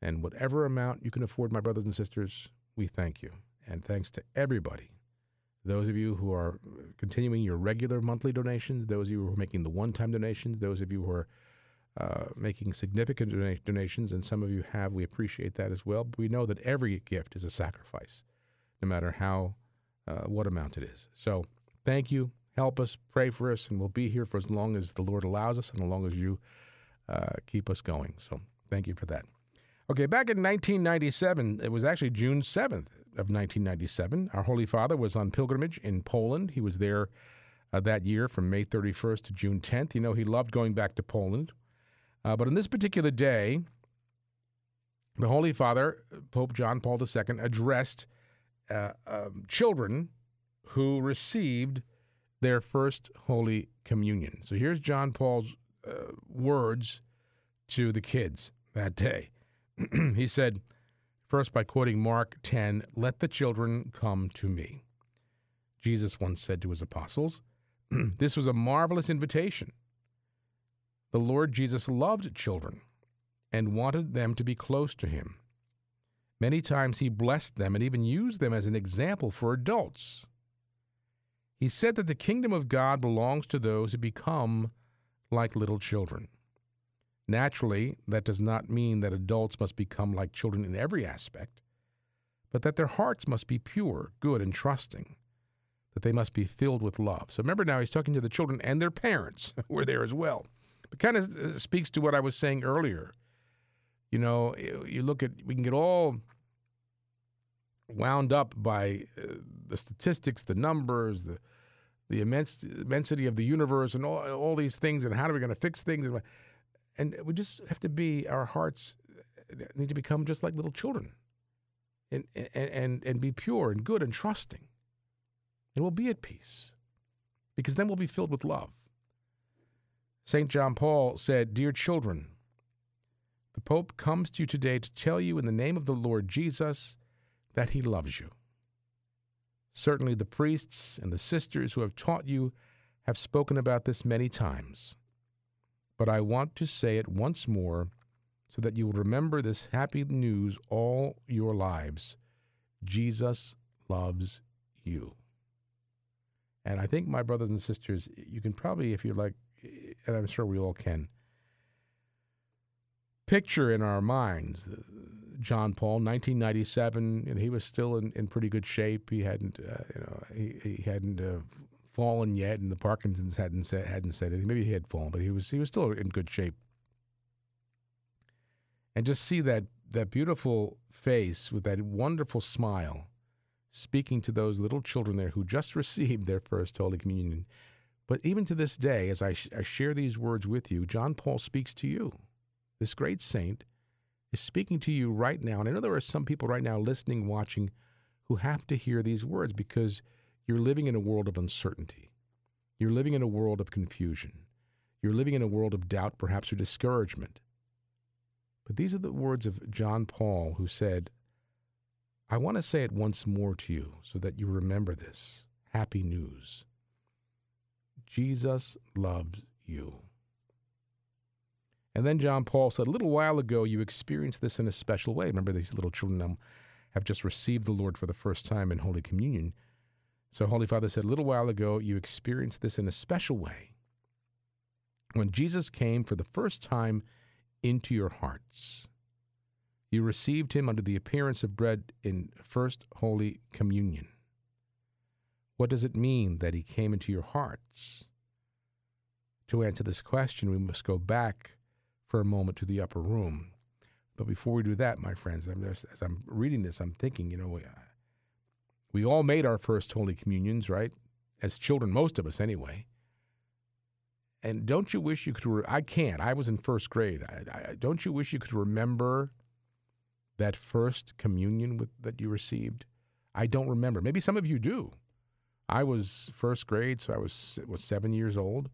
And whatever amount you can afford, my brothers and sisters, we thank you. And thanks to everybody those of you who are continuing your regular monthly donations, those of you who are making the one time donations, those of you who are uh, making significant dona- donations, and some of you have, we appreciate that as well. But we know that every gift is a sacrifice, no matter how, uh, what amount it is. So thank you. Help us, pray for us, and we'll be here for as long as the Lord allows us and as long as you uh, keep us going. So thank you for that. Okay, back in 1997, it was actually June 7th of 1997. Our Holy Father was on pilgrimage in Poland. He was there uh, that year from May 31st to June 10th. You know, he loved going back to Poland. Uh, but on this particular day, the Holy Father, Pope John Paul II, addressed uh, um, children who received their first Holy Communion. So here's John Paul's uh, words to the kids that day. he said, First, by quoting Mark 10, let the children come to me. Jesus once said to his apostles, This was a marvelous invitation. The Lord Jesus loved children and wanted them to be close to him. Many times he blessed them and even used them as an example for adults. He said that the kingdom of God belongs to those who become like little children. Naturally, that does not mean that adults must become like children in every aspect, but that their hearts must be pure, good, and trusting, that they must be filled with love. So remember now, he's talking to the children and their parents who are there as well. It kind of uh, speaks to what I was saying earlier. You know, you look at, we can get all wound up by uh, the statistics, the numbers, the the immense immensity of the universe, and all, all these things, and how are we going to fix things? And we just have to be, our hearts need to become just like little children and, and, and, and be pure and good and trusting. And we'll be at peace because then we'll be filled with love. St. John Paul said, Dear children, the Pope comes to you today to tell you in the name of the Lord Jesus that he loves you. Certainly, the priests and the sisters who have taught you have spoken about this many times but I want to say it once more so that you will remember this happy news all your lives. Jesus loves you. And I think, my brothers and sisters, you can probably, if you like, and I'm sure we all can, picture in our minds John Paul, 1997, and he was still in, in pretty good shape. He hadn't, uh, you know, he, he hadn't uh, fallen yet, and the Parkinson's hadn't said, hadn't said it. Maybe he had fallen, but he was he was still in good shape. And just see that that beautiful face with that wonderful smile, speaking to those little children there who just received their first Holy Communion. But even to this day, as I, sh- I share these words with you, John Paul speaks to you. This great saint is speaking to you right now. And I know there are some people right now listening, watching, who have to hear these words because you're living in a world of uncertainty. You're living in a world of confusion. You're living in a world of doubt, perhaps, or discouragement. But these are the words of John Paul, who said, I want to say it once more to you so that you remember this. Happy news. Jesus loves you. And then John Paul said, A little while ago, you experienced this in a special way. Remember, these little children um, have just received the Lord for the first time in Holy Communion. So, Holy Father said, A little while ago, you experienced this in a special way. When Jesus came for the first time into your hearts, you received him under the appearance of bread in First Holy Communion. What does it mean that he came into your hearts? To answer this question, we must go back for a moment to the upper room. But before we do that, my friends, I'm just, as I'm reading this, I'm thinking, you know, we, uh, we all made our first Holy Communions, right? As children, most of us anyway. And don't you wish you could? Re- I can't. I was in first grade. I, I, don't you wish you could remember that first communion with, that you received? I don't remember. Maybe some of you do. I was first grade, so I was was seven years old.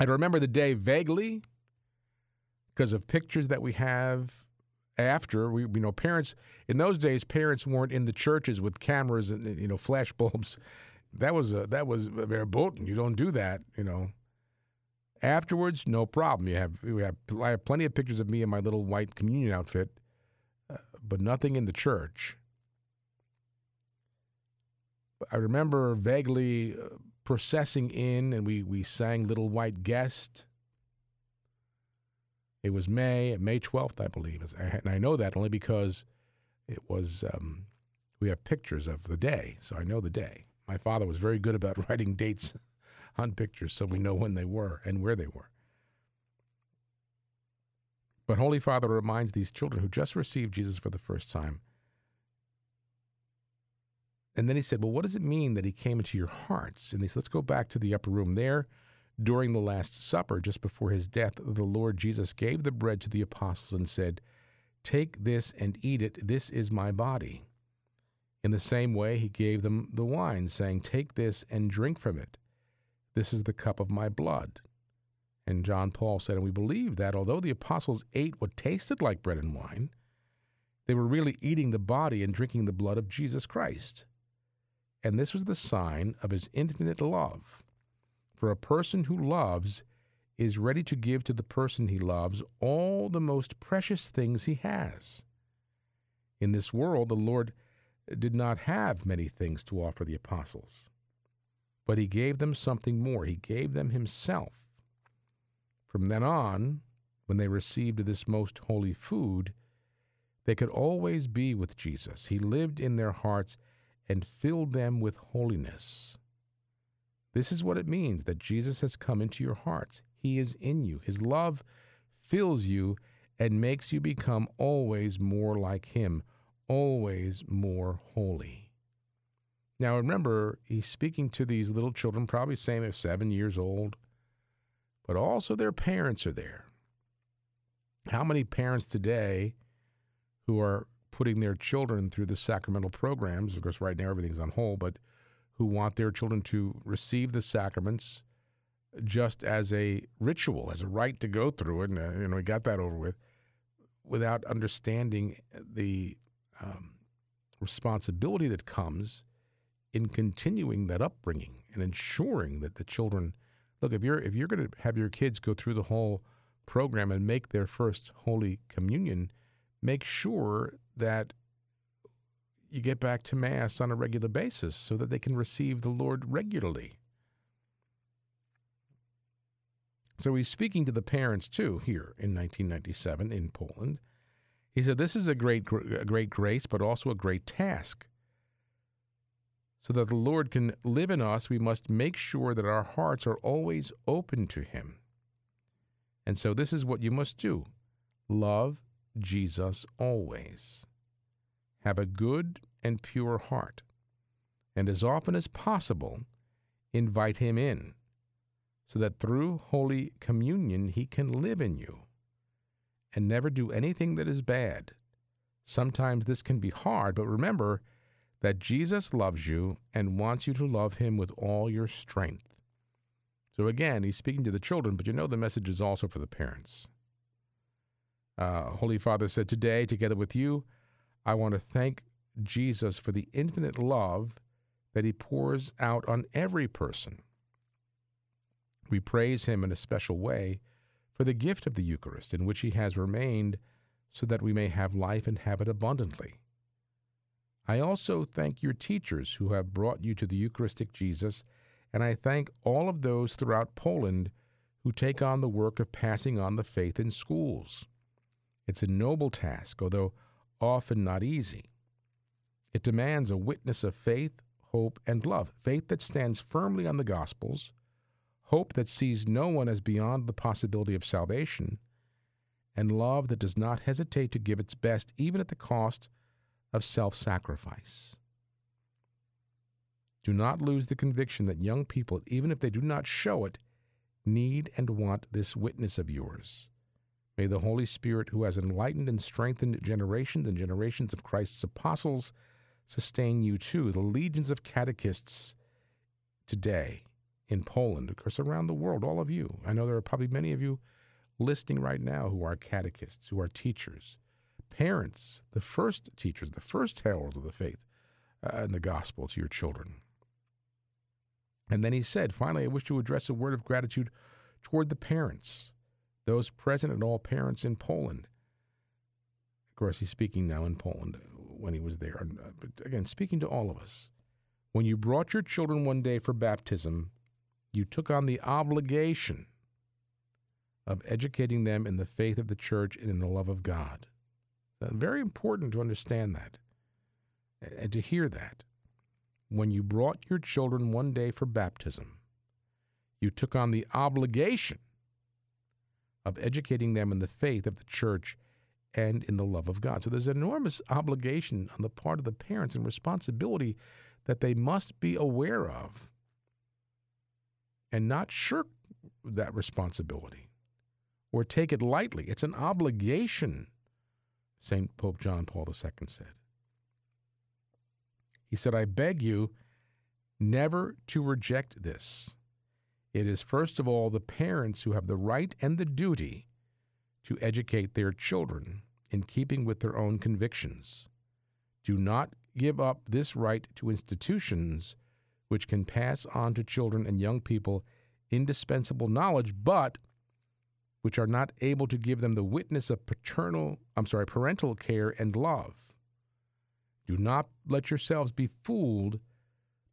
I remember the day vaguely because of pictures that we have after we you know parents in those days parents weren't in the churches with cameras and you know flash bulbs. That was a that was verboten. You don't do that you know. Afterwards no problem. You have we have I have plenty of pictures of me in my little white communion outfit uh, but nothing in the church. I remember vaguely uh, processing in, and we, we sang Little White Guest. It was May, May 12th, I believe. And I know that only because it was, um, we have pictures of the day, so I know the day. My father was very good about writing dates on pictures so we know when they were and where they were. But Holy Father reminds these children who just received Jesus for the first time and then he said, Well, what does it mean that he came into your hearts? And he said, Let's go back to the upper room. There, during the Last Supper, just before his death, the Lord Jesus gave the bread to the apostles and said, Take this and eat it. This is my body. In the same way, he gave them the wine, saying, Take this and drink from it. This is the cup of my blood. And John Paul said, And we believe that although the apostles ate what tasted like bread and wine, they were really eating the body and drinking the blood of Jesus Christ and this was the sign of his infinite love. For a person who loves is ready to give to the person he loves all the most precious things he has. In this world, the Lord did not have many things to offer the apostles, but he gave them something more. He gave them himself. From then on, when they received this most holy food, they could always be with Jesus. He lived in their hearts and fill them with holiness. This is what it means that Jesus has come into your hearts. He is in you. His love fills you and makes you become always more like Him, always more holy. Now remember, he's speaking to these little children, probably saying they're seven years old, but also their parents are there. How many parents today who are putting their children through the sacramental programs, of course, right now everything's on hold, but who want their children to receive the sacraments just as a ritual, as a rite to go through it. And, uh, you know, we got that over with without understanding the um, responsibility that comes in continuing that upbringing and ensuring that the children look if you're if you're going to have your kids go through the whole program and make their first holy communion make sure that you get back to Mass on a regular basis so that they can receive the Lord regularly. So he's speaking to the parents too here in 1997 in Poland. He said, This is a great, a great grace, but also a great task. So that the Lord can live in us, we must make sure that our hearts are always open to Him. And so this is what you must do love Jesus always. Have a good and pure heart, and as often as possible, invite him in so that through Holy Communion he can live in you and never do anything that is bad. Sometimes this can be hard, but remember that Jesus loves you and wants you to love him with all your strength. So again, he's speaking to the children, but you know the message is also for the parents. Uh, Holy Father said, Today, together with you, I want to thank Jesus for the infinite love that he pours out on every person. We praise him in a special way for the gift of the Eucharist, in which he has remained so that we may have life and have it abundantly. I also thank your teachers who have brought you to the Eucharistic Jesus, and I thank all of those throughout Poland who take on the work of passing on the faith in schools. It's a noble task, although often not easy. It demands a witness of faith, hope, and love faith that stands firmly on the Gospels, hope that sees no one as beyond the possibility of salvation, and love that does not hesitate to give its best even at the cost of self sacrifice. Do not lose the conviction that young people, even if they do not show it, need and want this witness of yours. May the Holy Spirit, who has enlightened and strengthened generations and generations of Christ's apostles, sustain you too. The legions of catechists today in Poland, of course, around the world, all of you. I know there are probably many of you listening right now who are catechists, who are teachers, parents, the first teachers, the first heralds of the faith uh, and the gospel to your children. And then he said, finally, I wish to address a word of gratitude toward the parents those present and all parents in Poland. Of course, he's speaking now in Poland when he was there. Uh, but again, speaking to all of us. When you brought your children one day for baptism, you took on the obligation of educating them in the faith of the church and in the love of God. Very important to understand that and to hear that. When you brought your children one day for baptism, you took on the obligation of educating them in the faith of the church and in the love of God. So there's an enormous obligation on the part of the parents and responsibility that they must be aware of and not shirk that responsibility or take it lightly. It's an obligation, St. Pope John Paul II said. He said, I beg you never to reject this. It is first of all the parents who have the right and the duty to educate their children in keeping with their own convictions. Do not give up this right to institutions which can pass on to children and young people indispensable knowledge, but which are not able to give them the witness of paternal, I'm sorry, parental care and love. Do not let yourselves be fooled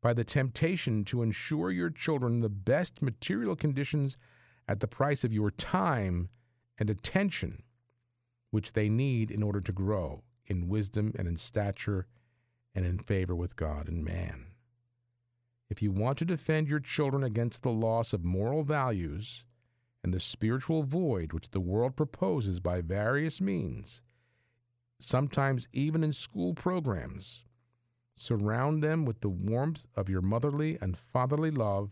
by the temptation to ensure your children the best material conditions at the price of your time and attention, which they need in order to grow in wisdom and in stature and in favor with God and man. If you want to defend your children against the loss of moral values and the spiritual void which the world proposes by various means, sometimes even in school programs, Surround them with the warmth of your motherly and fatherly love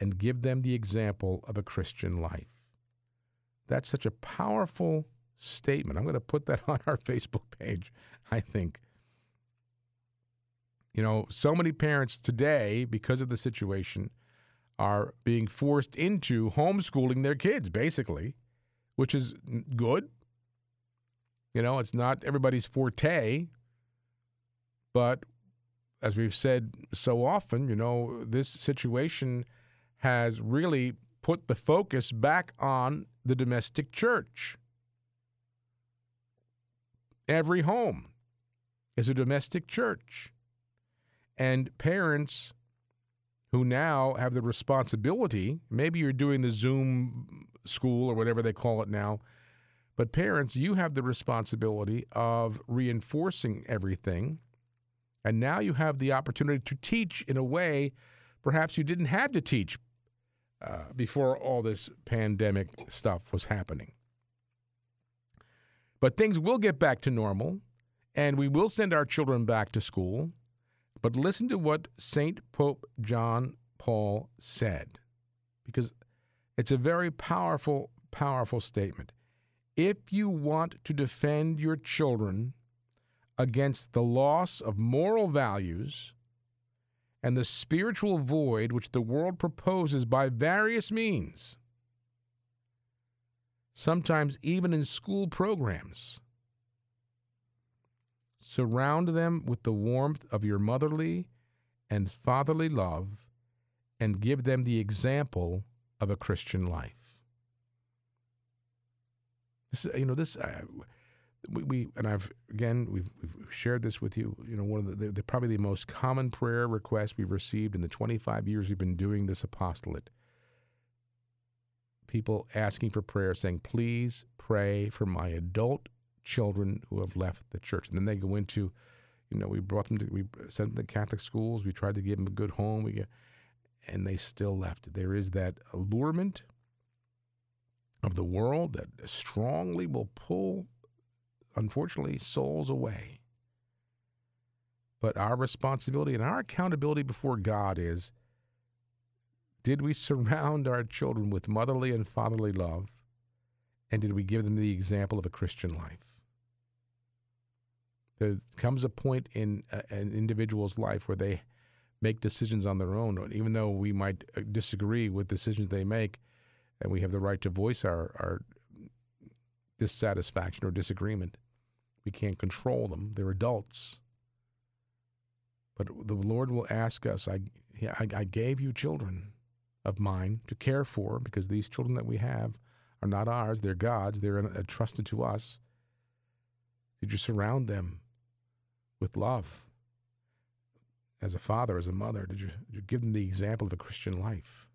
and give them the example of a Christian life. That's such a powerful statement. I'm going to put that on our Facebook page, I think. You know, so many parents today, because of the situation, are being forced into homeschooling their kids, basically, which is good. You know, it's not everybody's forte, but as we've said so often, you know, this situation has really put the focus back on the domestic church. Every home is a domestic church. And parents who now have the responsibility, maybe you're doing the Zoom school or whatever they call it now, but parents, you have the responsibility of reinforcing everything and now you have the opportunity to teach in a way perhaps you didn't have to teach uh, before all this pandemic stuff was happening. But things will get back to normal, and we will send our children back to school. But listen to what St. Pope John Paul said, because it's a very powerful, powerful statement. If you want to defend your children against the loss of moral values and the spiritual void which the world proposes by various means, sometimes even in school programs, surround them with the warmth of your motherly and fatherly love and give them the example of a Christian life. This, you know, this uh, we, we and I've again we've, we've shared this with you. You know, one of the, the probably the most common prayer request we've received in the 25 years we've been doing this apostolate. People asking for prayer, saying, "Please pray for my adult children who have left the church." And then they go into, you know, we brought them to, we sent them to Catholic schools. We tried to give them a good home. We get, and they still left. There is that allurement of the world that strongly will pull, unfortunately, souls away. But our responsibility and our accountability before God is did we surround our children with motherly and fatherly love? And did we give them the example of a Christian life? There comes a point in an individual's life where they make decisions on their own, even though we might uh, disagree with decisions they make and we have the right to voice our, our dissatisfaction or disagreement. We can't control them. They're adults. But the Lord will ask us, I, I, I gave you children of mine to care for because these children that we have are not ours, they're God's, they're entrusted to us. Did you surround them with love? As a father, as a mother, did you, did you give them the example of a Christian life?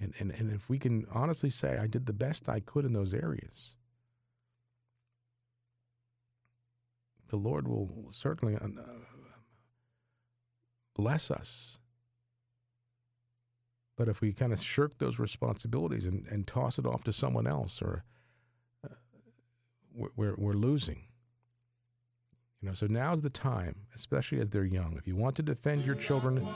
And, and, and if we can honestly say, I did the best I could in those areas, the Lord will certainly uh, bless us. But if we kind of shirk those responsibilities and, and toss it off to someone else, or uh, we're, we're losing. You know, so now's the time, especially as they're young. If you want to defend your children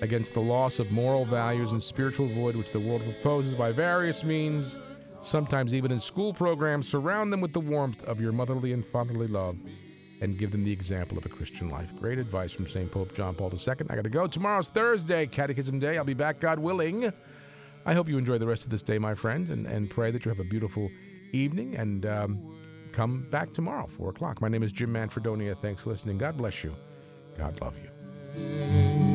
against the loss of moral values and spiritual void which the world proposes by various means, sometimes even in school programs, surround them with the warmth of your motherly and fatherly love and give them the example of a Christian life. Great advice from St. Pope John Paul II. I got to go. Tomorrow's Thursday, Catechism Day. I'll be back, God willing. I hope you enjoy the rest of this day, my friends, and, and pray that you have a beautiful evening and um, come back tomorrow, 4 o'clock. My name is Jim Manfredonia. Thanks for listening. God bless you. God love you.